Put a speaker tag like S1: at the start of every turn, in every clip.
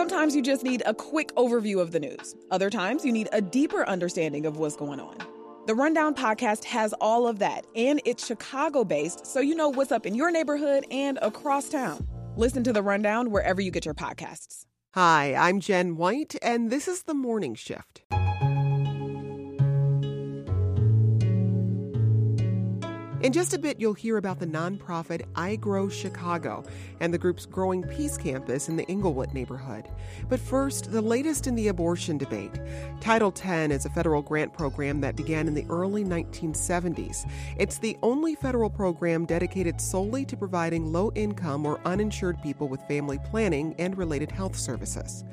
S1: Sometimes you just need a quick overview of the news. Other times you need a deeper understanding of what's going on. The Rundown podcast has all of that, and it's Chicago based, so you know what's up in your neighborhood and across town. Listen to The Rundown wherever you get your podcasts.
S2: Hi, I'm Jen White, and this is The Morning Shift. In just a bit, you'll hear about the nonprofit I Grow Chicago and the group's growing peace campus in the Englewood neighborhood. But first, the latest in the abortion debate. Title X is a federal grant program that began in the early 1970s. It's the only federal program dedicated solely to providing low income or uninsured people with family planning and related health services.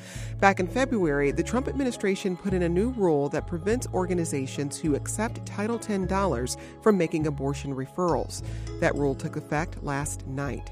S2: Back in February, the Trump administration put in a new rule that prevents organizations who accept Title X dollars from making abortion referrals. That rule took effect last night.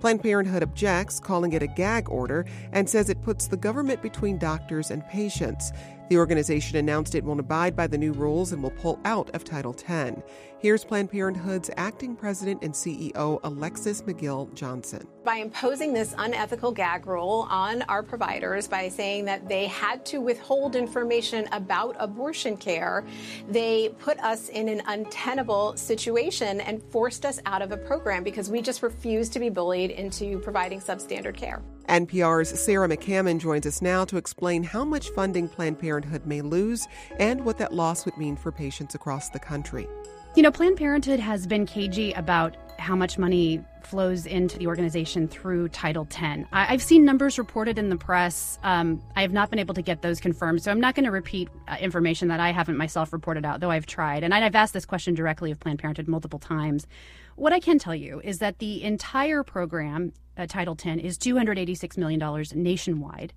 S2: Planned Parenthood objects, calling it a gag order, and says it puts the government between doctors and patients. The organization announced it won't abide by the new rules and will pull out of Title X. Here's Planned Parenthood's acting president and CEO, Alexis McGill Johnson.
S3: By imposing this unethical gag rule on our providers by saying that they had to withhold information about abortion care, they put us in an untenable situation and forced us out of a program because we just refused to be bullied into providing substandard care.
S2: NPR's Sarah McCammon joins us now to explain how much funding Planned Parenthood may lose and what that loss would mean for patients across the country.
S4: You know, Planned Parenthood has been cagey about how much money flows into the organization through Title X. I've seen numbers reported in the press. Um, I have not been able to get those confirmed, so I'm not going to repeat uh, information that I haven't myself reported out, though I've tried. And I've asked this question directly of Planned Parenthood multiple times. What I can tell you is that the entire program, uh, Title X, is $286 million nationwide.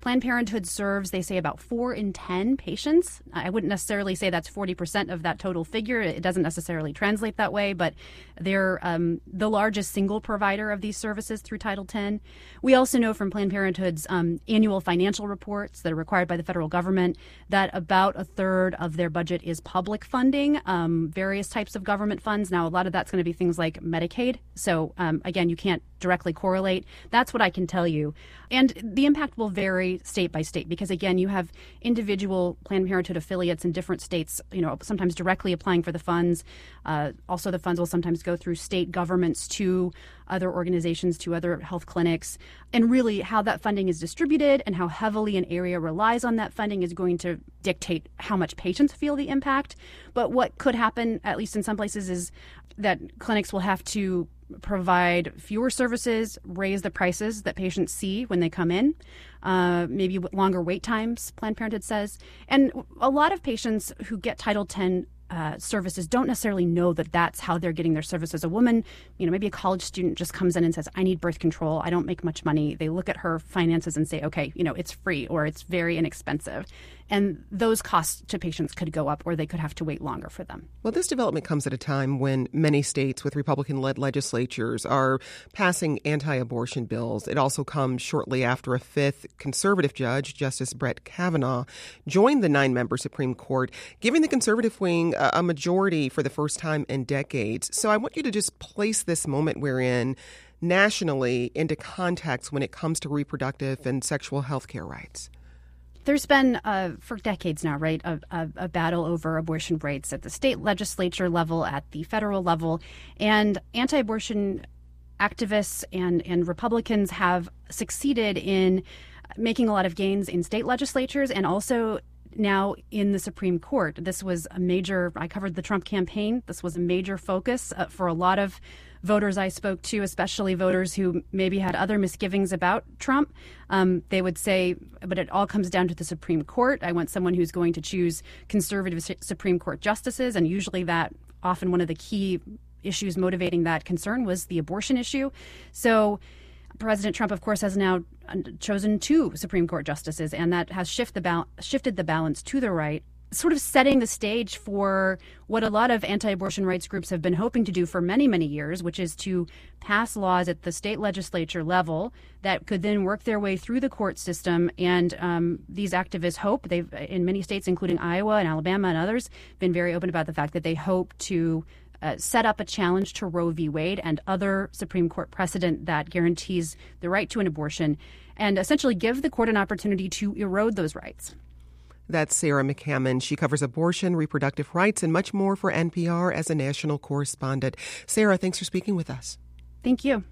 S4: Planned Parenthood serves, they say, about four in 10 patients. I wouldn't necessarily say that's 40% of that total figure. It doesn't necessarily translate that way, but they're um, the largest single provider of these services through Title X. We also know from Planned Parenthood's um, annual financial reports that are required by the federal government that about a third of their budget is public funding, um, various types of government funds. Now, a lot of that's going to be things like Medicaid. So, um, again, you can't directly correlate. That's what I can tell you. And the impact will vary state by state because, again, you have individual Planned Parenthood affiliates in different states, you know, sometimes directly applying for the funds. Uh, also, the funds will sometimes go through state governments to other organizations, to other health clinics. And really, how that funding is distributed and how heavily an area relies on that funding is going to dictate how much patients feel the impact. But what could happen, at least in some places, is that clinics will have to provide fewer services, raise the prices that patients see when they come in, uh, maybe longer wait times, Planned Parenthood says. And a lot of patients who get Title X uh, services don't necessarily know that that's how they're getting their services. A woman, you know, maybe a college student just comes in and says, I need birth control. I don't make much money. They look at her finances and say, okay, you know, it's free or it's very inexpensive and those costs to patients could go up or they could have to wait longer for them.
S2: Well, this development comes at a time when many states with Republican led legislatures are passing anti abortion bills. It also comes shortly after a fifth conservative judge, Justice Brett Kavanaugh, joined the nine member Supreme Court, giving the conservative wing a majority for the first time in decades. So I want you to just place this moment we're in nationally into context when it comes to reproductive and sexual health care rights.
S4: There's been, uh, for decades now, right, a, a, a, battle over abortion rights at the state legislature level, at the federal level, and anti-abortion activists and and Republicans have succeeded in making a lot of gains in state legislatures and also now in the Supreme Court. This was a major. I covered the Trump campaign. This was a major focus uh, for a lot of voters I spoke to, especially voters who maybe had other misgivings about Trump, um, they would say, but it all comes down to the Supreme Court. I want someone who's going to choose conservative Supreme Court justices, and usually that often one of the key issues motivating that concern was the abortion issue. So. President Trump, of course, has now uh, chosen two Supreme Court justices, and that has shift the ba- shifted the balance to the right sort of setting the stage for what a lot of anti abortion rights groups have been hoping to do for many, many years, which is to pass laws at the state legislature level that could then work their way through the court system. And um, these activists hope, they've, in many states, including Iowa and Alabama and others, been very open about the fact that they hope to uh, set up a challenge to Roe v. Wade and other Supreme Court precedent that guarantees the right to an abortion and essentially give the court an opportunity to erode those rights.
S2: That's Sarah McCammon. She covers abortion, reproductive rights, and much more for NPR as a national correspondent. Sarah, thanks for speaking with us.
S4: Thank you.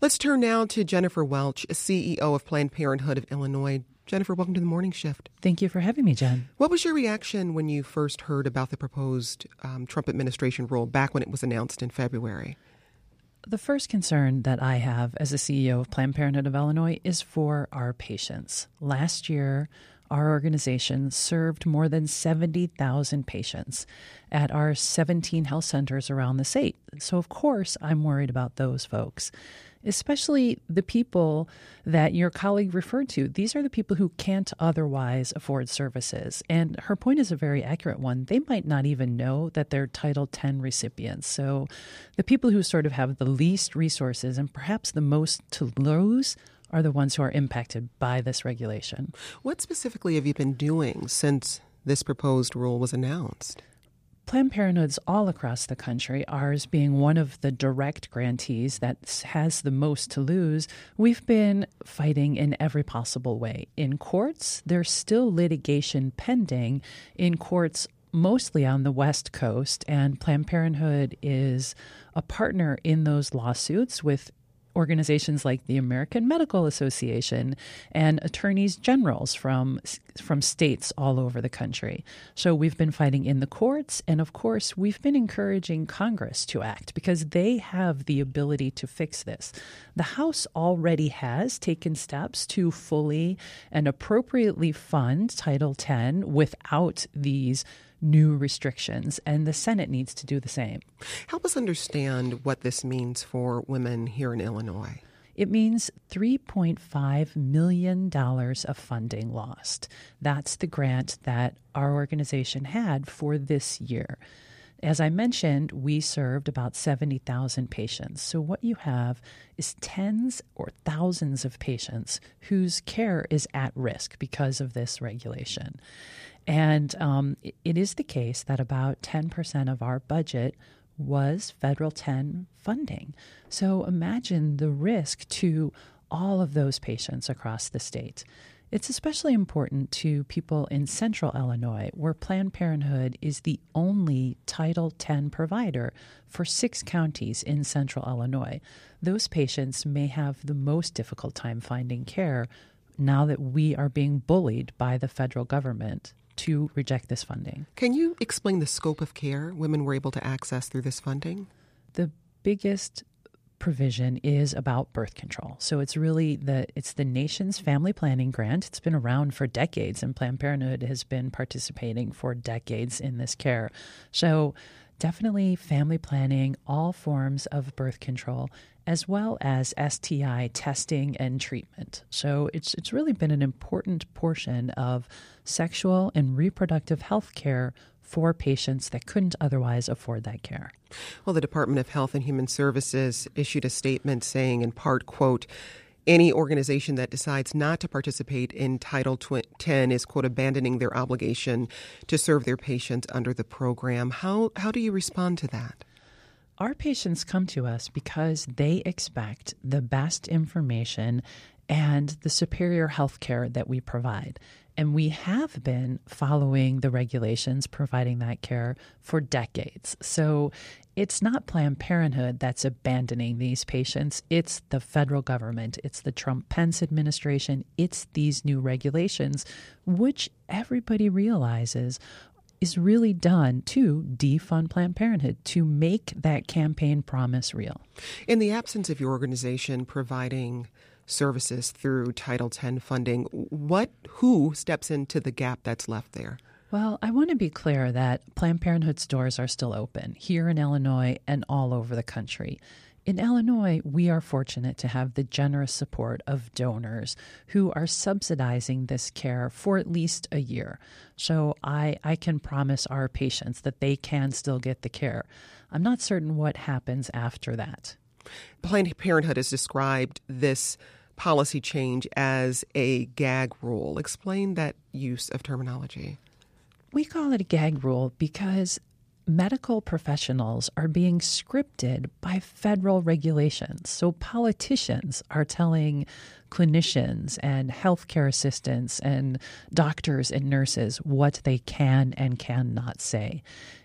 S2: Let's turn now to Jennifer Welch, CEO of Planned Parenthood of Illinois. Jennifer, welcome to the morning shift.
S5: Thank you for having me, Jen.
S2: What was your reaction when you first heard about the proposed um, Trump administration rule back when it was announced in February?
S5: The first concern that I have as a CEO of Planned Parenthood of Illinois is for our patients. Last year, our organization served more than 70,000 patients at our 17 health centers around the state. So, of course, I'm worried about those folks especially the people that your colleague referred to. These are the people who can't otherwise afford services. And her point is a very accurate one. They might not even know that they're Title X recipients. So the people who sort of have the least resources and perhaps the most to lose are the ones who are impacted by this regulation.
S2: What specifically have you been doing since this proposed rule was announced?
S5: Planned Parenthoods all across the country, ours being one of the direct grantees that has the most to lose, we've been fighting in every possible way. In courts, there's still litigation pending in courts mostly on the West Coast, and Planned Parenthood is a partner in those lawsuits with organizations like the American Medical Association and attorneys generals from from states all over the country. So we've been fighting in the courts and of course we've been encouraging Congress to act because they have the ability to fix this. The House already has taken steps to fully and appropriately fund Title X without these new restrictions, and the Senate needs to do the same.
S2: Help us understand what this means for women here in Illinois.
S5: It means $3.5 million of funding lost. That's the grant that our organization had for this year. As I mentioned, we served about 70,000 patients. So, what you have is tens or thousands of patients whose care is at risk because of this regulation. And um, it is the case that about 10% of our budget was federal 10 funding. So imagine the risk to all of those patients across the state. It's especially important to people in central Illinois, where Planned Parenthood is the only Title X provider for six counties in central Illinois. Those patients may have the most difficult time finding care now that we are being bullied by the federal government to reject this funding.
S2: Can you explain the scope of care women were able to access through this funding?
S5: The biggest provision is about birth control. So it's really the it's the nation's family planning grant. It's been around for decades and Planned Parenthood has been participating for decades in this care. So definitely family planning, all forms of birth control as well as STI testing and treatment. So it's it's really been an important portion of sexual and reproductive health care for patients that couldn't otherwise afford that care.
S2: Well, the Department of Health and Human Services issued a statement saying in part, quote, any organization that decides not to participate in Title 10 is, quote, abandoning their obligation to serve their patients under the program. How, how do you respond to that?
S5: Our patients come to us because they expect the best information and the superior health care that we provide. And we have been following the regulations providing that care for decades. So it's not Planned Parenthood that's abandoning these patients. It's the federal government, it's the Trump Pence administration, it's these new regulations, which everybody realizes is really done to defund Planned Parenthood, to make that campaign promise real.
S2: In the absence of your organization providing services through Title X funding, what who steps into the gap that's left there?
S5: Well, I want to be clear that Planned Parenthood's doors are still open here in Illinois and all over the country. In Illinois, we are fortunate to have the generous support of donors who are subsidizing this care for at least a year. So I, I can promise our patients that they can still get the care. I'm not certain what happens after that.
S2: Planned Parenthood has described this policy change as a gag rule. Explain that use of terminology.
S5: We call it a gag rule because medical professionals are being scripted by federal regulations. So politicians are telling clinicians and healthcare assistants and doctors and nurses what they can and cannot say.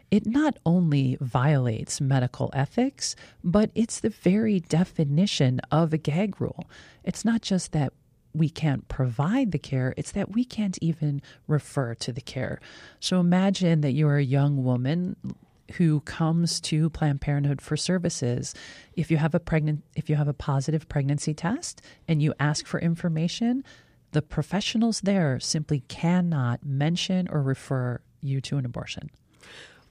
S5: It not only violates medical ethics, but it's the very definition of a gag rule. It's not just that we can't provide the care, it's that we can't even refer to the care. So imagine that you're a young woman who comes to Planned Parenthood for services. If you have a pregnant if you have a positive pregnancy test and you ask for information, the professionals there simply cannot mention or refer you to an abortion.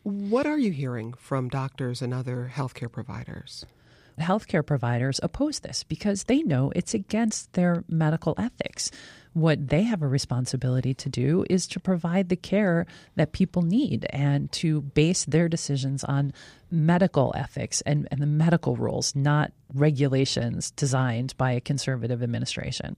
S2: What are you hearing from doctors and other healthcare providers?
S5: Healthcare providers oppose this because they know it's against their medical ethics. What they have a responsibility to do is to provide the care that people need and to base their decisions on medical ethics and, and the medical rules, not regulations designed by a conservative administration.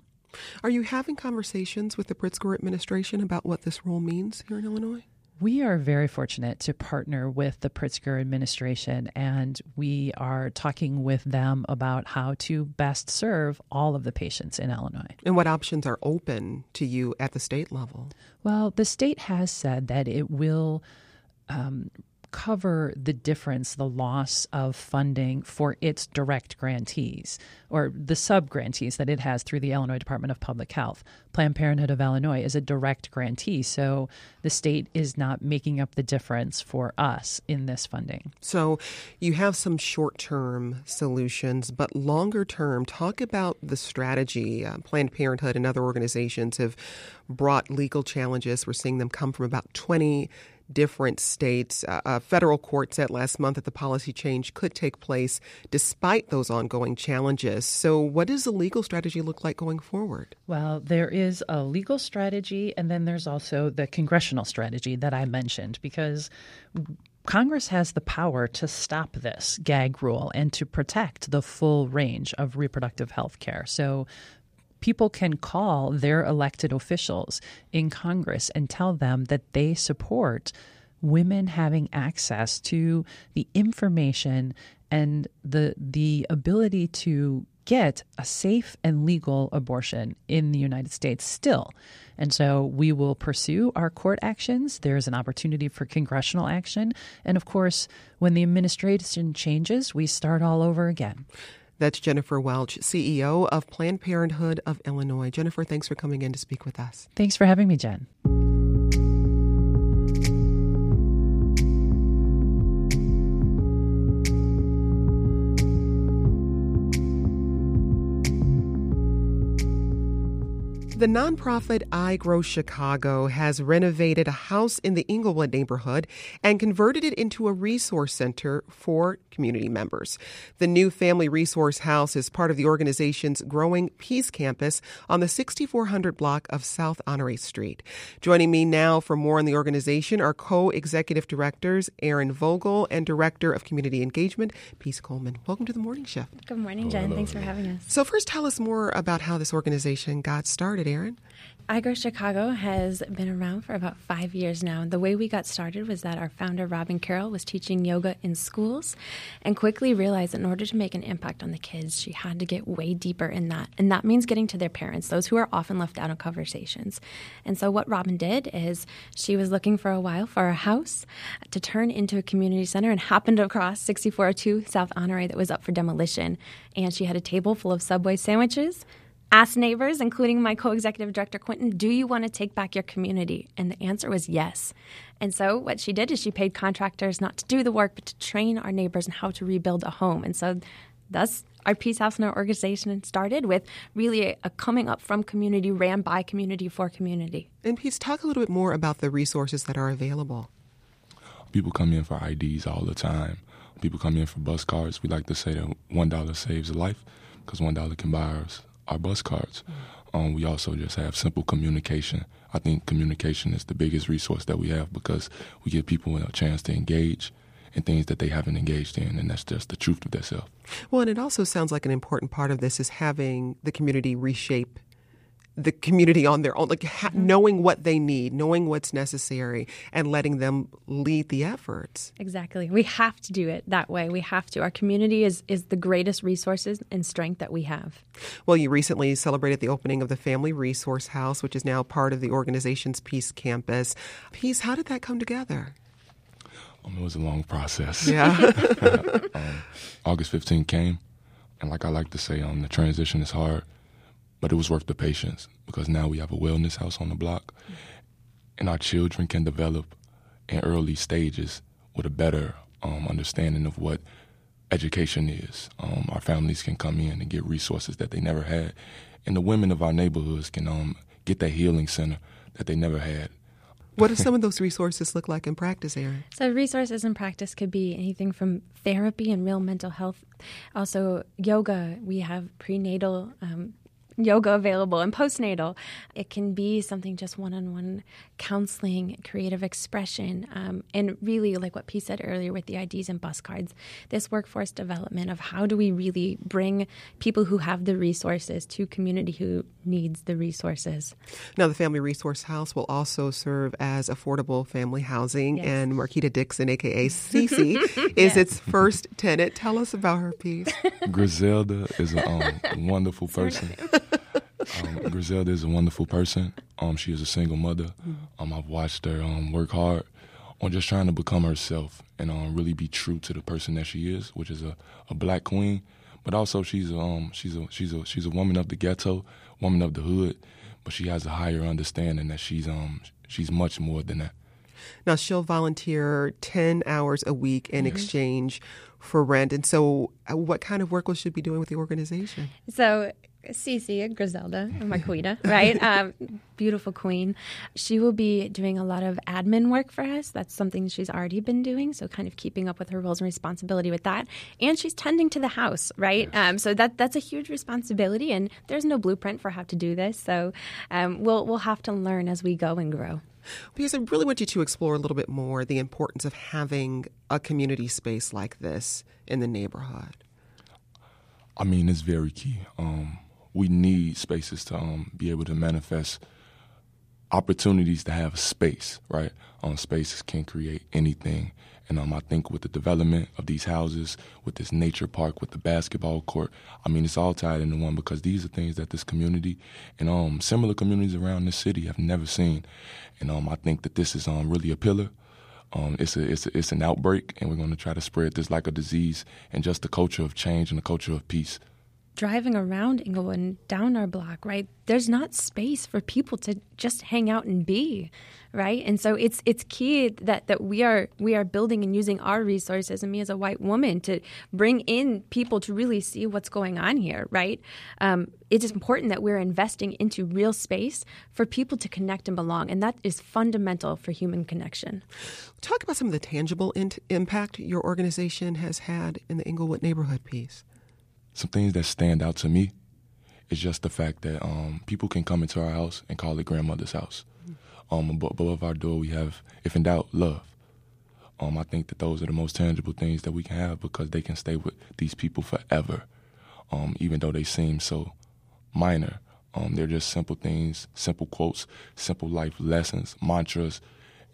S2: Are you having conversations with the Pritzker administration about what this rule means here in Illinois?
S5: We are very fortunate to partner with the Pritzker administration, and we are talking with them about how to best serve all of the patients in Illinois.
S2: And what options are open to you at the state level?
S5: Well, the state has said that it will um, cover the difference, the loss of funding for its direct grantees or the sub grantees that it has through the Illinois Department of Public Health. Planned Parenthood of Illinois is a direct grantee, so the state is not making up the difference for us in this funding.
S2: So you have some short term solutions, but longer term, talk about the strategy. Uh, Planned Parenthood and other organizations have brought legal challenges. We're seeing them come from about 20 different states. Uh, a federal court said last month that the policy change could take place despite those ongoing challenges. So, what does the legal strategy look like going forward?
S5: Well, there is a legal strategy, and then there's also the congressional strategy that I mentioned because. Congress has the power to stop this gag rule and to protect the full range of reproductive health care. So, people can call their elected officials in Congress and tell them that they support women having access to the information and the the ability to get a safe and legal abortion in the United States still. And so we will pursue our court actions. There's an opportunity for congressional action. And of course, when the administration changes, we start all over again.
S2: That's Jennifer Welch, CEO of Planned Parenthood of Illinois. Jennifer, thanks for coming in to speak with us.
S5: Thanks for having me, Jen.
S2: The nonprofit I Grow Chicago has renovated a house in the Englewood neighborhood and converted it into a resource center for community members. The new Family Resource House is part of the organization's growing Peace Campus on the 6400 block of South Honore Street. Joining me now for more on the organization are co-executive directors Erin Vogel and Director of Community Engagement, Peace Coleman. Welcome to the Morning Shift.
S6: Good morning, Jen. Thanks for having us.
S2: So first tell us more about how this organization got started, Erin.
S6: I Grow Chicago has been around for about five years now. The way we got started was that our founder, Robin Carroll, was teaching yoga in schools and quickly realized in order to make an impact on the kids, she had to get way deeper in that. And that means getting to their parents, those who are often left out of conversations. And so, what Robin did is she was looking for a while for a house to turn into a community center and happened across 6402 South Honore that was up for demolition. And she had a table full of Subway sandwiches asked neighbors, including my co executive director, Quentin, do you want to take back your community? And the answer was yes. And so what she did is she paid contractors not to do the work, but to train our neighbors on how to rebuild a home. And so thus, our Peace House and our organization started with really a, a, coming up from community, ran by community for community.
S2: And Peace, talk a little bit more about the resources that are available.
S7: People come in for IDs all the time. People come in for bus cards. We like to say that one dollar saves a life because one dollar can buy us our bus cards. Um, we also just have simple communication. I think communication is the biggest resource that we have because we give people a chance to engage in things that they haven't engaged in, and that's just the truth of themselves.
S2: Well, and it also sounds like an important part of this is having the community reshape the community on their own, like ha- knowing what they need, knowing what's necessary, and letting them lead the efforts.
S6: Exactly. We have to do it that way. We have to. Our community is is the greatest resources and strength that we have.
S2: Well, you recently celebrated the opening of the Family Resource House, which is now part of the organization's Peace Campus. Peace, how did that come together?
S7: Um, it was a long process.
S2: Yeah.
S7: um, August 15 came, and like I like to say, um, the transition is hard but it was worth the patience because now we have a wellness house on the block, and our children can develop in early stages with a better um, understanding of what education is. Um, our families can come in and get resources that they never had, and the women of our neighborhoods can um, get that healing center that they never had.
S2: What do some of those resources look like in practice, Erin?
S6: So, resources in practice could be anything from therapy and real mental health, also yoga. We have prenatal um, yoga available and postnatal. It can be something just one on one counseling, creative expression, um, and really, like what P said earlier with the IDs and bus cards, this workforce development of how do we really bring people who have the resources to community who needs the resources.
S2: Now, the Family Resource House will also serve as affordable family housing, yes. and Marquita Dixon, aka Cece, is yes. its first tenant. Tell us about her Peace.
S7: Griselda is a um, wonderful person. Um, Griselda is a wonderful person. Um, she is a single mother. Um, I've watched her um, work hard on just trying to become herself and um, really be true to the person that she is, which is a, a black queen. But also, she's a, um, she's a she's a she's a woman of the ghetto, woman of the hood. But she has a higher understanding that she's um she's much more than that.
S2: Now she'll volunteer ten hours a week in mm-hmm. exchange for rent. And so, uh, what kind of work will she be doing with the organization?
S6: So Cece, Griselda, Marquita, right? um, beautiful queen. She will be doing a lot of admin work for us. That's something she's already been doing. So, kind of keeping up with her roles and responsibility with that. And she's tending to the house, right? Yes. Um, so that that's a huge responsibility. And there's no blueprint for how to do this. So, um, we'll we'll have to learn as we go and grow.
S2: Because I really want you to explore a little bit more the importance of having a community space like this in the neighborhood.
S7: I mean, it's very key. Um, we need spaces to um, be able to manifest opportunities to have space, right? Um, spaces can create anything. And um, I think with the development of these houses, with this nature park, with the basketball court, I mean, it's all tied into one because these are things that this community and um, similar communities around this city have never seen. And um, I think that this is um, really a pillar. Um, it's a, it's a, it's an outbreak, and we're going to try to spread this like a disease and just a culture of change and a culture of peace
S6: driving around Englewood and down our block, right? There's not space for people to just hang out and be, right? And so it's it's key that that we are we are building and using our resources and me as a white woman to bring in people to really see what's going on here, right? Um, it is important that we're investing into real space for people to connect and belong, and that is fundamental for human connection.
S2: Talk about some of the tangible in- impact your organization has had in the Englewood neighborhood Peace
S7: some things that stand out to me is just the fact that um, people can come into our house and call it grandmother's house. Um, above our door, we have, if in doubt, love. Um, I think that those are the most tangible things that we can have because they can stay with these people forever, um, even though they seem so minor. Um, they're just simple things, simple quotes, simple life lessons, mantras,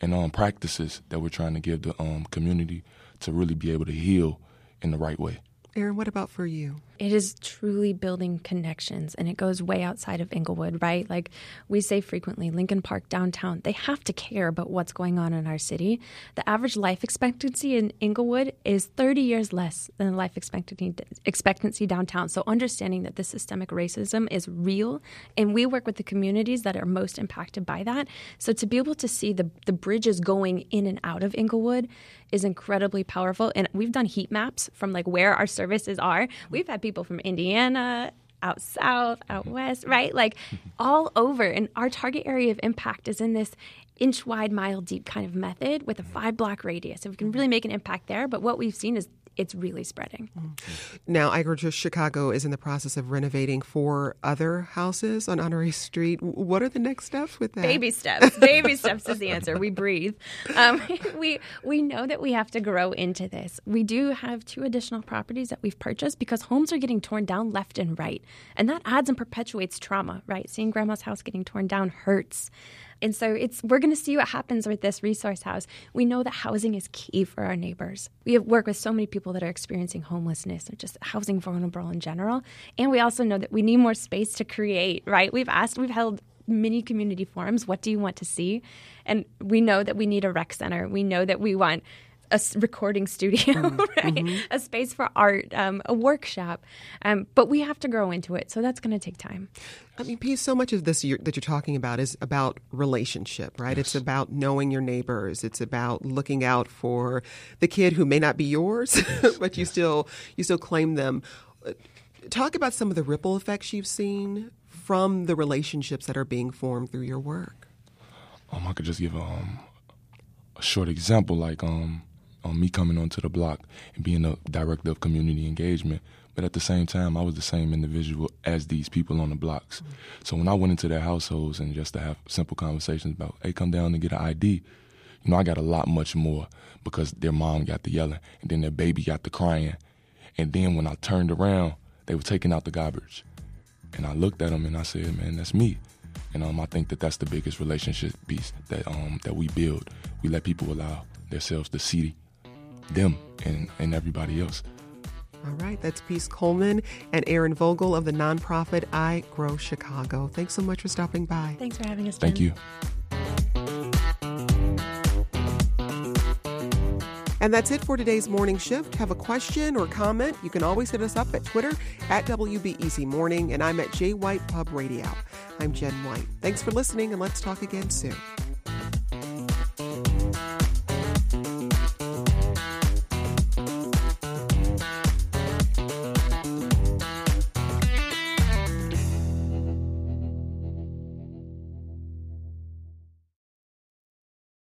S7: and um, practices that we're trying to give the um, community to really be able to heal in the right way.
S2: Erin, what about for you?
S6: It is truly building connections and it goes way outside of Englewood, right? Like we say frequently, Lincoln Park downtown, they have to care about what's going on in our city. The average life expectancy in Englewood is 30 years less than the life expectancy expectancy downtown. So understanding that this systemic racism is real and we work with the communities that are most impacted by that. So to be able to see the the bridges going in and out of Englewood is incredibly powerful and we've done heat maps from like where our services are. We've had people people from Indiana, out south, out west, right? Like all over. And our target area of impact is in this inch wide, mile deep kind of method with a mm-hmm. five block radius. So we can really make an impact there. But what we've seen is it's really spreading.
S2: Now, I Chicago is in the process of renovating four other houses on Honore Street. What are the next steps with that?
S6: Baby steps. Baby steps is the answer. We breathe. Um, we we know that we have to grow into this. We do have two additional properties that we've purchased because homes are getting torn down left and right, and that adds and perpetuates trauma. Right, seeing grandma's house getting torn down hurts. And so it's we're going to see what happens with this resource house. We know that housing is key for our neighbors. We have worked with so many people that are experiencing homelessness or just housing vulnerable in general. And we also know that we need more space to create, right? We've asked, we've held many community forums. What do you want to see? And we know that we need a rec center. We know that we want a recording studio, mm, right? Mm-hmm. A space for art, um, a workshop. Um, but we have to grow into it. So that's going to take time.
S2: I mean, Peace, so much of this you're, that you're talking about is about relationship, right? Yes. It's about knowing your neighbors. It's about looking out for the kid who may not be yours, but you still you still claim them. Talk about some of the ripple effects you've seen from the relationships that are being formed through your work.
S7: Um, I could just give um, a short example, like um, on me coming onto the block and being the director of community engagement. But at the same time, I was the same individual as these people on the blocks. Mm-hmm. So when I went into their households and just to have simple conversations about, hey, come down and get an ID, you know, I got a lot much more because their mom got the yelling and then their baby got the crying. And then when I turned around, they were taking out the garbage. And I looked at them and I said, man, that's me. And um, I think that that's the biggest relationship piece that um, that we build. We let people allow themselves to see them and, and everybody else.
S2: All right, that's Peace Coleman and Erin Vogel of the nonprofit I Grow Chicago. Thanks so much for stopping by.
S6: Thanks for having us.
S7: Jen. Thank you.
S2: And that's it for today's morning shift. Have a question or comment? You can always hit us up at Twitter at WBEZ Morning, and I'm at J White Pub Radio. I'm Jen White. Thanks for listening, and let's talk again soon.